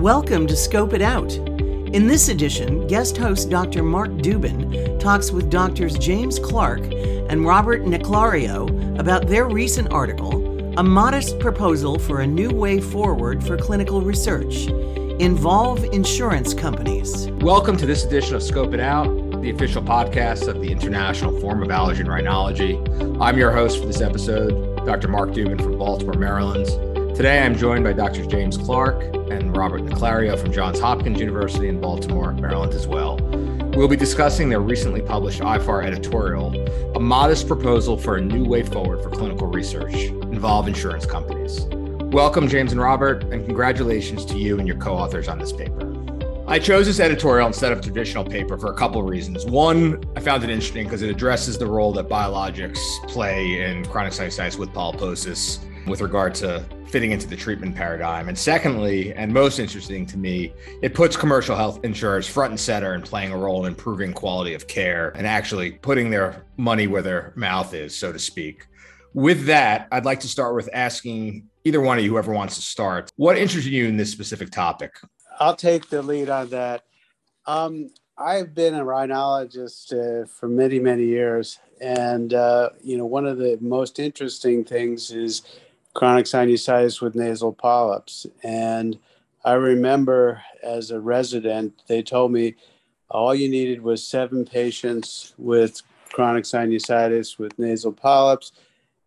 Welcome to Scope It Out. In this edition, guest host Dr. Mark Dubin talks with doctors James Clark and Robert Naclerio about their recent article, A Modest Proposal for a New Way Forward for Clinical Research Involve Insurance Companies. Welcome to this edition of Scope It Out, the official podcast of the International Forum of Allergy and Rhinology. I'm your host for this episode, Dr. Mark Dubin from Baltimore, Maryland. Today, I'm joined by Drs. James Clark and Robert Naclerio from Johns Hopkins University in Baltimore, Maryland, as well. We'll be discussing their recently published IFAR editorial, A Modest Proposal for a New Way Forward for Clinical Research, Involve Insurance Companies. Welcome, James and Robert, and congratulations to you and your co authors on this paper. I chose this editorial instead of traditional paper for a couple of reasons. One, I found it interesting because it addresses the role that biologics play in chronic sinusitis with polyposis with regard to fitting into the treatment paradigm. And secondly, and most interesting to me, it puts commercial health insurers front and center and playing a role in improving quality of care and actually putting their money where their mouth is, so to speak. With that, I'd like to start with asking either one of you, whoever wants to start, what interested you in this specific topic? I'll take the lead on that. Um, I've been a rhinologist uh, for many, many years. And, uh, you know, one of the most interesting things is chronic sinusitis with nasal polyps. And I remember as a resident, they told me all you needed was seven patients with chronic sinusitis with nasal polyps,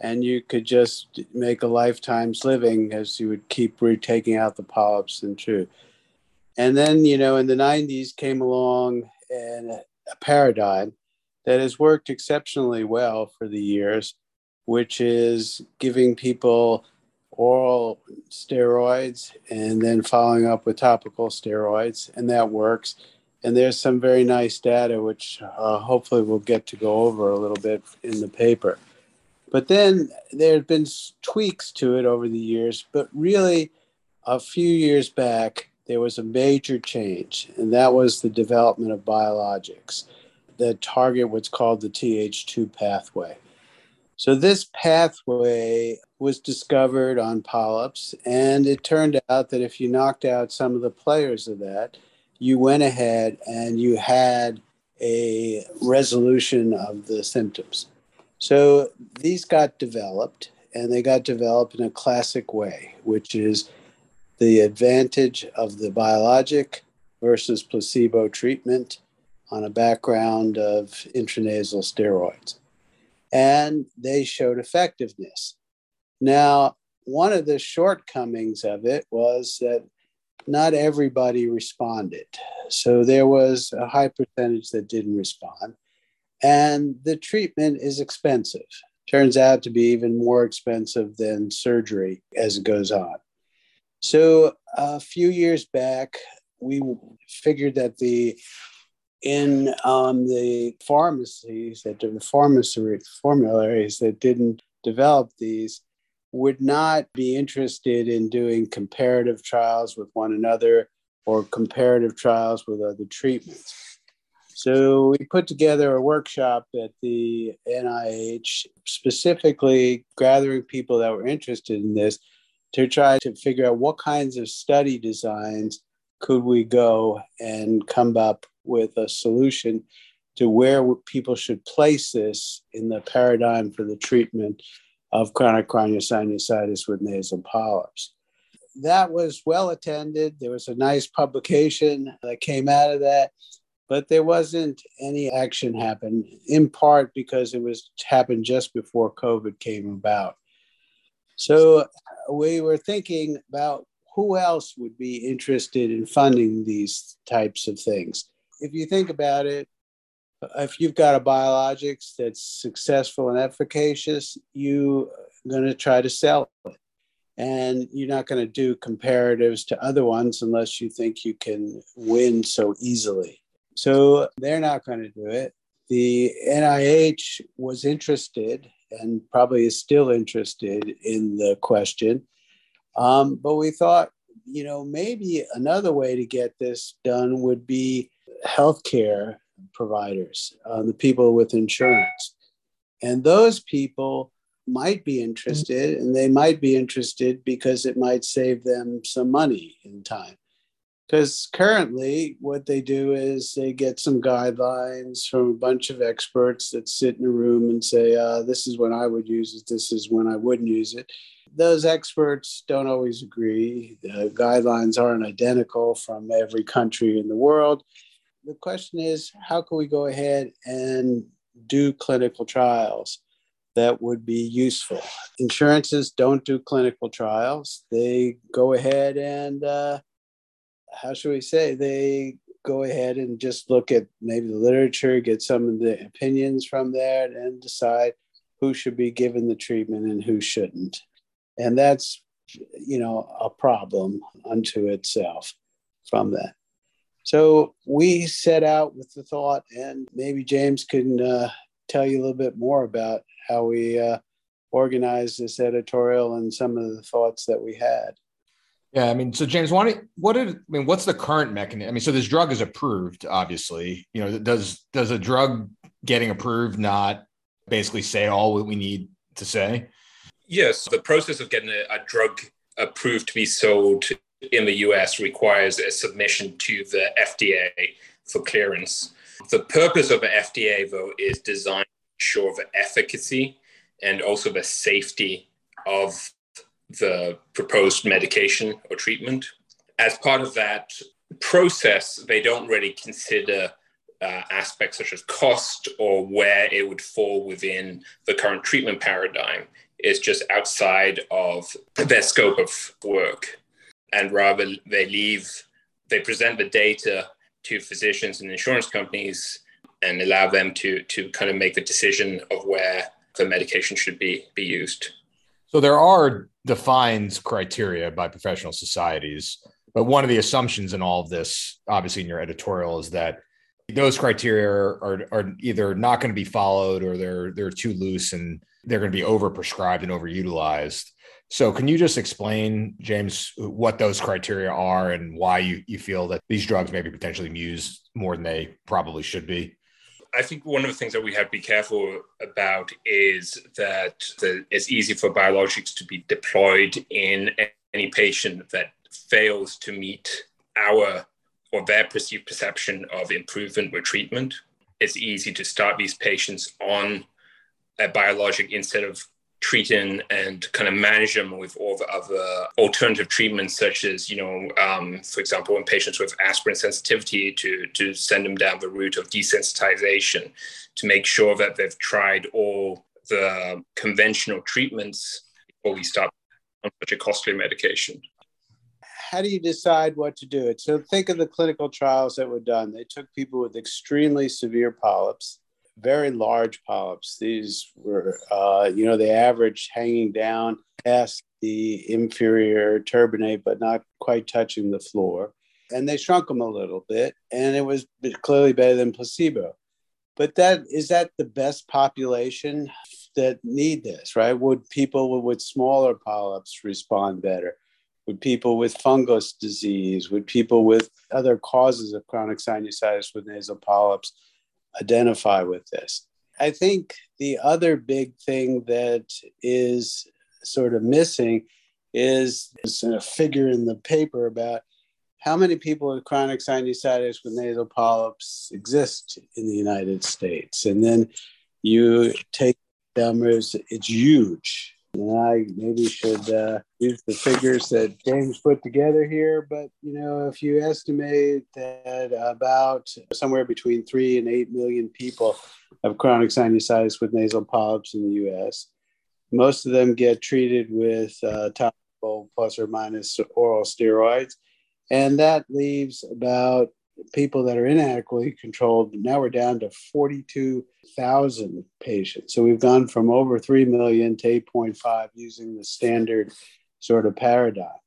and you could just make a lifetime's living as you would keep retaking out the polyps and true. And then, you know, in the 90s came along and a paradigm that has worked exceptionally well for the years which is giving people oral steroids and then following up with topical steroids, and that works. And there's some very nice data, which uh, hopefully we'll get to go over a little bit in the paper. But then there have been tweaks to it over the years, but really, a few years back, there was a major change, and that was the development of biologics that target what's called the Th2 pathway. So, this pathway was discovered on polyps, and it turned out that if you knocked out some of the players of that, you went ahead and you had a resolution of the symptoms. So, these got developed, and they got developed in a classic way, which is the advantage of the biologic versus placebo treatment on a background of intranasal steroids and they showed effectiveness. Now, one of the shortcomings of it was that not everybody responded. So there was a high percentage that didn't respond. And the treatment is expensive. Turns out to be even more expensive than surgery as it goes on. So a few years back, we figured that the in um, the pharmacies that the pharmacy formularies that didn't develop these would not be interested in doing comparative trials with one another or comparative trials with other treatments. So we put together a workshop at the NIH, specifically gathering people that were interested in this to try to figure out what kinds of study designs could we go and come up with a solution to where people should place this in the paradigm for the treatment of chronic rhinosinusitis with nasal polyps. That was well attended. There was a nice publication that came out of that, but there wasn't any action happen, in part because it was happened just before COVID came about. So we were thinking about who else would be interested in funding these types of things if you think about it, if you've got a biologics that's successful and efficacious, you're going to try to sell it. And you're not going to do comparatives to other ones unless you think you can win so easily. So they're not going to do it. The NIH was interested and probably is still interested in the question. Um, but we thought, you know, maybe another way to get this done would be healthcare providers, uh, the people with insurance. And those people might be interested, and they might be interested because it might save them some money in time. Because currently, what they do is they get some guidelines from a bunch of experts that sit in a room and say, uh, This is when I would use it, this is when I wouldn't use it. Those experts don't always agree. The guidelines aren't identical from every country in the world. The question is, how can we go ahead and do clinical trials? that would be useful. Insurances don't do clinical trials. They go ahead and, uh, how should we say, they go ahead and just look at maybe the literature, get some of the opinions from that and decide who should be given the treatment and who shouldn't. And that's, you know, a problem unto itself from that. So we set out with the thought, and maybe James can uh, tell you a little bit more about how we uh, organized this editorial and some of the thoughts that we had. Yeah, I mean, so James, what what did I mean? What's the current mechanism? I mean, so this drug is approved, obviously. You know, does does a drug getting approved not basically say all what we need to say? Yes, the process of getting a, a drug approved to be sold in the US requires a submission to the FDA for clearance. The purpose of the FDA, though, is designed to ensure the efficacy and also the safety of the proposed medication or treatment. As part of that process, they don't really consider uh, aspects such as cost or where it would fall within the current treatment paradigm. It's just outside of their scope of work. And rather, they leave, they present the data to physicians and insurance companies and allow them to to kind of make the decision of where the medication should be be used. So there are defined criteria by professional societies, but one of the assumptions in all of this, obviously in your editorial, is that those criteria are, are either not going to be followed or they're they're too loose and they're going to be overprescribed and overutilized. So can you just explain, James, what those criteria are and why you, you feel that these drugs may be potentially used more than they probably should be? I think one of the things that we have to be careful about is that the, it's easy for biologics to be deployed in any patient that fails to meet our or their perceived perception of improvement with treatment. It's easy to start these patients on a biologic instead of treating and kind of manage them with all the other alternative treatments, such as, you know, um, for example, in patients with aspirin sensitivity, to, to send them down the route of desensitization to make sure that they've tried all the conventional treatments before we start on such a costly medication. How do you decide what to do? So think of the clinical trials that were done. They took people with extremely severe polyps very large polyps. These were, uh, you know, the average hanging down past the inferior turbinate, but not quite touching the floor. And they shrunk them a little bit, and it was clearly better than placebo. But that is that the best population that need this, right? Would people with smaller polyps respond better? Would people with fungus disease? Would people with other causes of chronic sinusitis with nasal polyps? Identify with this. I think the other big thing that is sort of missing is, a uh, figure in the paper about how many people with chronic sinusitis with nasal polyps exist in the United States. And then you take numbers, it's huge. And I maybe should uh, use the figures that James put together here, but you know, if you estimate that about somewhere between three and eight million people have chronic sinusitis with nasal polyps in the U.S., most of them get treated with uh, topical plus or minus oral steroids, and that leaves about people that are inadequately controlled. Now we're down to 42,000 patients. So we've gone from over 3 million to 8.5 using the standard sort of paradigm.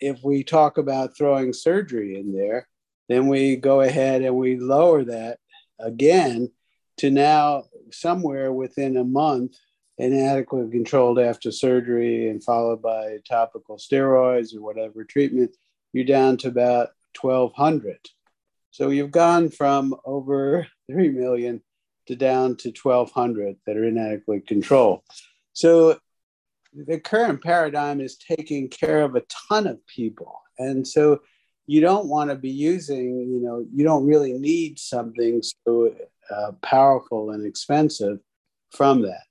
If we talk about throwing surgery in there, then we go ahead and we lower that again to now somewhere within a month inadequately controlled after surgery and followed by topical steroids or whatever treatment, you're down to about 1,200. So you've gone from over 3 million to down to 1,200 that are inadequately controlled. So the current paradigm is taking care of a ton of people. And so you don't want to be using, you know, you don't really need something so uh, powerful and expensive from that.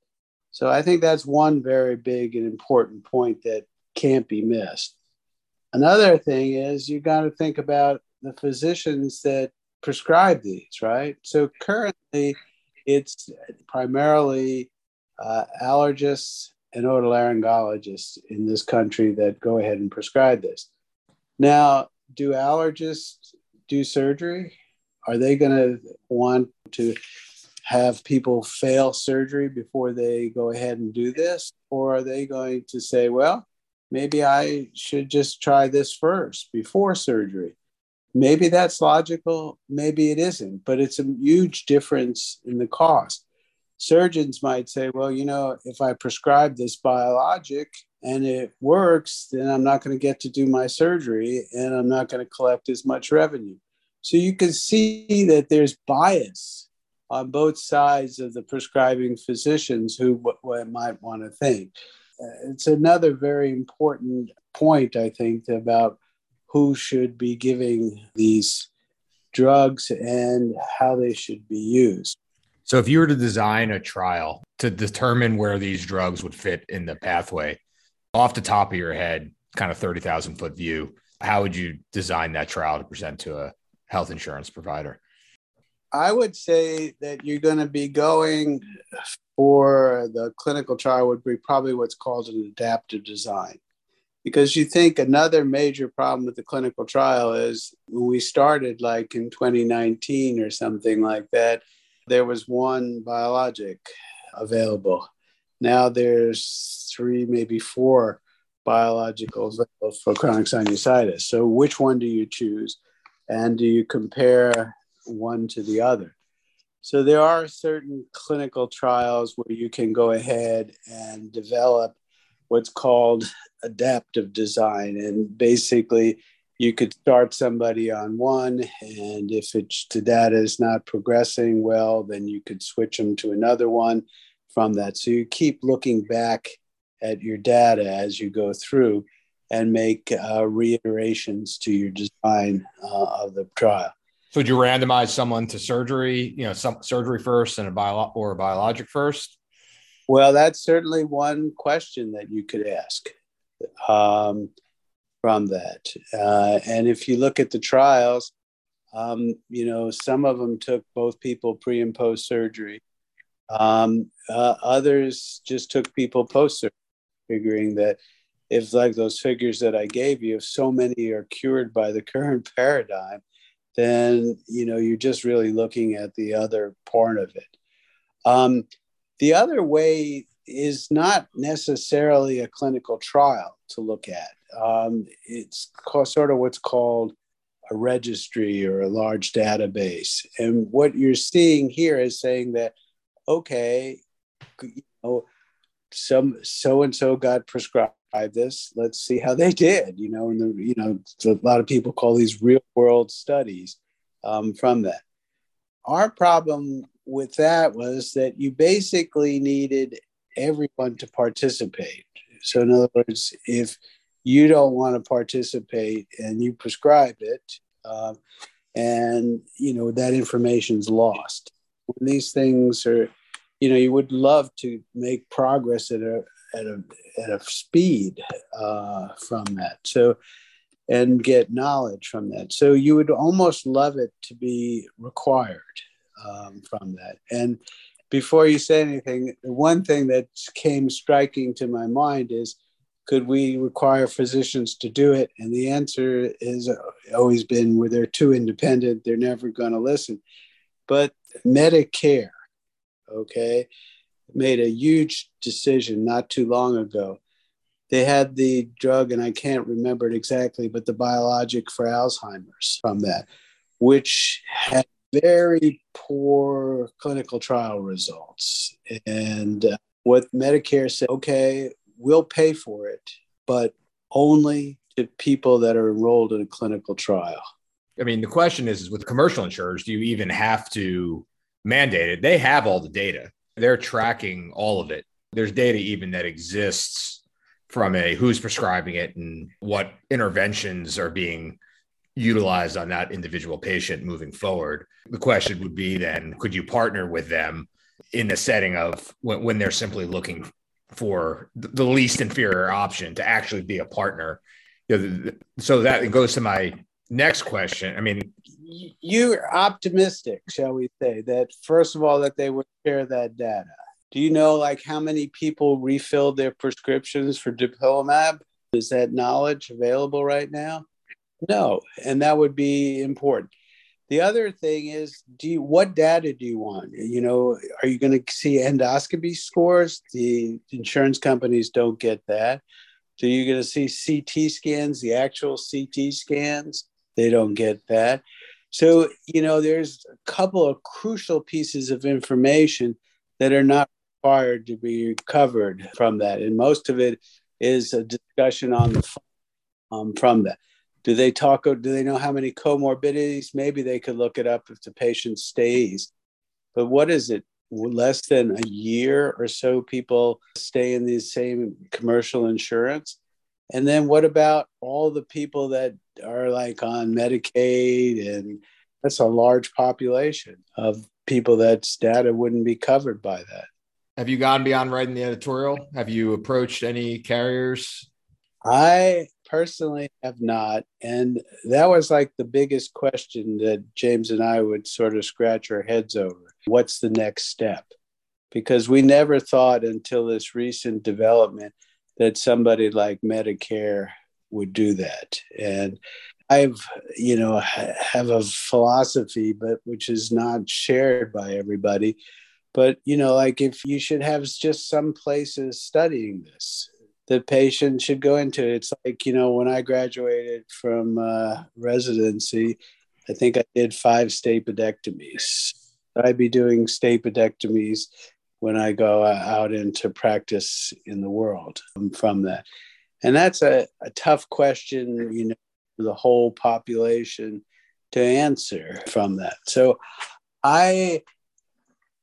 So I think that's one very big and important point that can't be missed. Another thing is you've got to think about the physicians that prescribe these, right? So currently, it's primarily uh, allergists and otolaryngologists in this country that go ahead and prescribe this. Now, do allergists do surgery? Are they going to want to have people fail surgery before they go ahead and do this? Or are they going to say, well, maybe I should just try this first before surgery? Maybe that's logical, maybe it isn't, but it's a huge difference in the cost. Surgeons might say, well, you know, if I prescribe this biologic and it works, then I'm not going to get to do my surgery and I'm not going to collect as much revenue. So you can see that there's bias on both sides of the prescribing physicians who might want to think. Uh, it's another very important point, I think, about who should be giving these drugs and how they should be used. So, if you were to design a trial to determine where these drugs would fit in the pathway, off the top of your head, kind of 30,000 foot view, how would you design that trial to present to a health insurance provider? I would say that you're going to be going for the clinical trial would be probably what's called an adaptive design because you think another major problem with the clinical trial is when we started like in 2019 or something like that there was one biologic available. Now there's three maybe four biologicals for chronic sinusitis. So which one do you choose? And do you compare one to the other? So there are certain clinical trials where you can go ahead and develop what's called adaptive design. And basically, you could start somebody on one, and if it's, the data is not progressing well, then you could switch them to another one from that. So you keep looking back at your data as you go through and make uh, reiterations to your design uh, of the trial. So would you randomize someone to surgery, you know, some surgery first and a bio or a biologic first? Well, that's certainly one question that you could ask um, from that. Uh, and if you look at the trials, um, you know, some of them took both people pre and post surgery. Um, uh, others just took people post surgery, figuring that if, like those figures that I gave you, if so many are cured by the current paradigm, then you know you're just really looking at the other part of it. Um, the other way is not necessarily a clinical trial to look at. Um, it's sort of what's called a registry or a large database. And what you're seeing here is saying that, okay, you know, some so and so got prescribed this. Let's see how they did. You know, and the you know a lot of people call these real world studies um, from that. Our problem with that was that you basically needed everyone to participate. So, in other words, if you don't want to participate and you prescribe it, uh, and you know that information's lost. When these things are, you know, you would love to make progress at a at a at a speed uh, from that. So, and get knowledge from that. So you would almost love it to be required um, from that. And before you say anything, one thing that came striking to my mind is could we require physicians to do it? And the answer has uh, always been where they're too independent, they're never going to listen. But Medicare, okay, made a huge decision not too long ago. They had the drug, and I can't remember it exactly, but the biologic for Alzheimer's from that, which had very poor clinical trial results. And uh, what Medicare said, okay, we'll pay for it, but only to people that are enrolled in a clinical trial. I mean, the question is, is with commercial insurers, do you even have to mandate it? They have all the data. They're tracking all of it. There's data even that exists from a who's prescribing it and what interventions are being utilized on that individual patient moving forward. The question would be then could you partner with them in the setting of when, when they're simply looking for the least inferior option to actually be a partner? So that goes to my next question. I mean, you're optimistic, shall we say, that first of all, that they would share that data. Do you know like how many people refilled their prescriptions for dupilumab? Is that knowledge available right now? No, and that would be important. The other thing is, do you, what data do you want? You know, are you going to see endoscopy scores? The insurance companies don't get that. So you're going to see CT scans, the actual CT scans. They don't get that. So, you know, there's a couple of crucial pieces of information that are not required to be covered from that. And most of it is a discussion on the um, from that. Do they talk? Do they know how many comorbidities? Maybe they could look it up if the patient stays. But what is it? Less than a year or so people stay in the same commercial insurance. And then what about all the people that are like on Medicaid? And that's a large population of people that's data wouldn't be covered by that. Have you gone beyond writing the editorial? Have you approached any carriers? I personally have not. And that was like the biggest question that James and I would sort of scratch our heads over. What's the next step? Because we never thought until this recent development that somebody like Medicare would do that. And I've, you know, have a philosophy, but which is not shared by everybody. But, you know, like if you should have just some places studying this, the patient should go into. it. It's like, you know, when I graduated from uh, residency, I think I did five stapedectomies. I'd be doing stapedectomies when I go uh, out into practice in the world from that. And that's a, a tough question, you know, for the whole population to answer from that. So I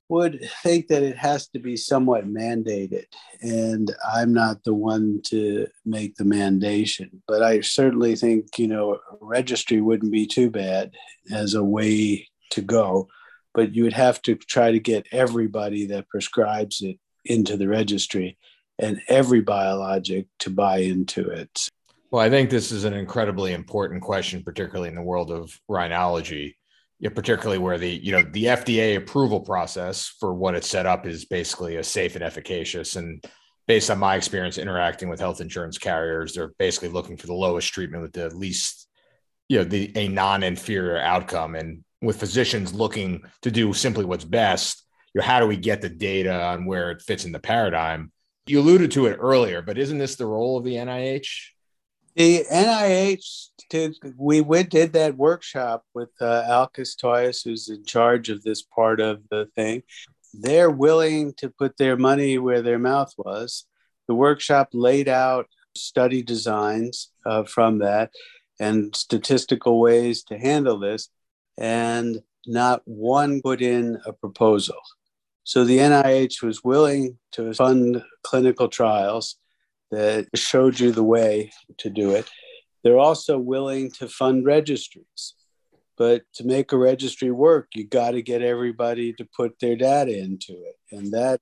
would think that it has to be somewhat mandated. And I'm not the one to make the mandation, but I certainly think, you know, registry wouldn't be too bad as a way to go. But you would have to try to get everybody that prescribes it into the registry and every biologic to buy into it. Well, I think this is an incredibly important question, particularly in the world of rhinology yeah, particularly where the you know the FDA approval process for what it's set up is basically a safe and efficacious. And based on my experience interacting with health insurance carriers, they're basically looking for the lowest treatment with the least, you know, the a non-inferior outcome. And with physicians looking to do simply what's best, you know, how do we get the data on where it fits in the paradigm? You alluded to it earlier, but isn't this the role of the NIH? The NIH did. We went did that workshop with uh, Alkis Togias, who's in charge of this part of the thing. They're willing to put their money where their mouth was. The workshop laid out study designs uh, from that and statistical ways to handle this, and not one put in a proposal. So the NIH was willing to fund clinical trials that showed you the way to do it. They're also willing to fund registries. But to make a registry work, you got to get everybody to put their data into it. And that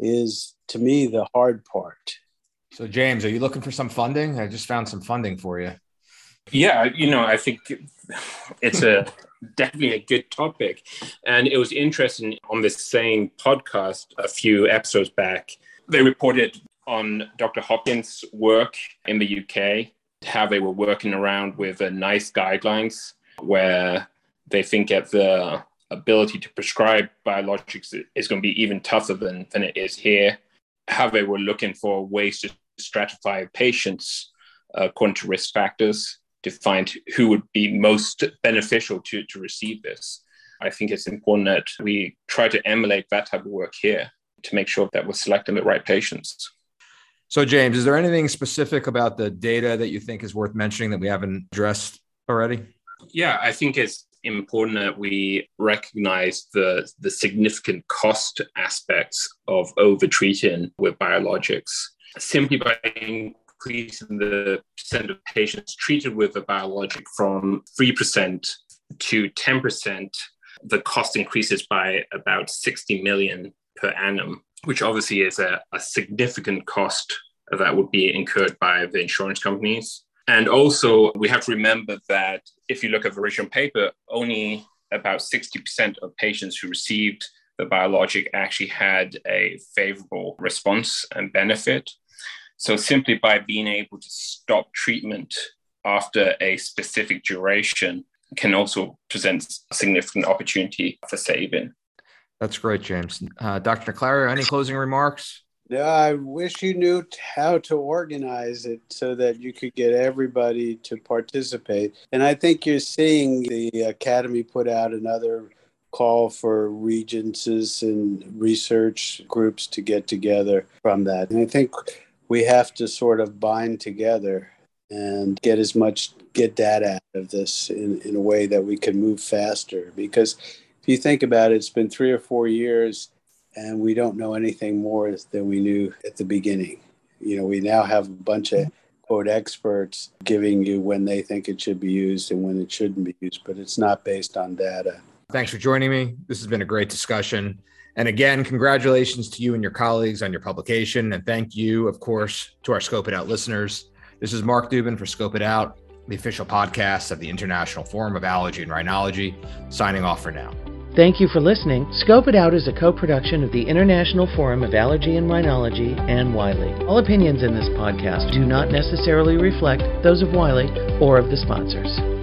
is, to me, the hard part. So, James, are you looking for some funding? I just found some funding for you. Yeah, you know, I think it's a definitely a good topic. And it was interesting on this same podcast a few episodes back. They reported on Dr. Hopkins' work in the UK, how they were working around with NICE guidelines, where they think that the ability to prescribe biologics is going to be even tougher than, than it is here. How they were looking for ways to stratify patients uh, according to risk factors to find who would be most beneficial to, to receive this. I think it's important that we try to emulate that type of work here to make sure that we're selecting the right patients. So, James, is there anything specific about the data that you think is worth mentioning that we haven't addressed already? Yeah, I think it's important that we recognize the, the significant cost aspects of overtreating with biologics. Simply by increasing the percent of patients treated with a biologic from 3% to 10%, the cost increases by about 60 million per annum, which obviously is a, a significant cost that would be incurred by the insurance companies. And also, we have to remember that if you look at the original paper, only about 60% of patients who received the biologic actually had a favorable response and benefit. So, simply by being able to stop treatment after a specific duration can also present significant opportunity for saving. That's great, James. Uh, Dr. Naclerio, any closing remarks? Yeah, I wish you knew how to organize it so that you could get everybody to participate. And I think you're seeing the Academy put out another call for regencies and research groups to get together from that. And I think we have to sort of bind together and get as much get data out of this in, in a way that we can move faster because if you think about it it's been three or four years and we don't know anything more than we knew at the beginning. You know we now have a bunch of quote experts giving you when they think it should be used and when it shouldn't be used but it's not based on data. Thanks for joining me. This has been a great discussion. And again congratulations to you and your colleagues on your publication. And thank you of course to our scope it out listeners. This is Mark Dubin for Scope It Out, the official podcast of the International Forum of Allergy and Rhinology, signing off for now. Thank you for listening. Scope It Out is a co production of the International Forum of Allergy and Rhinology and Wiley. All opinions in this podcast do not necessarily reflect those of Wiley or of the sponsors.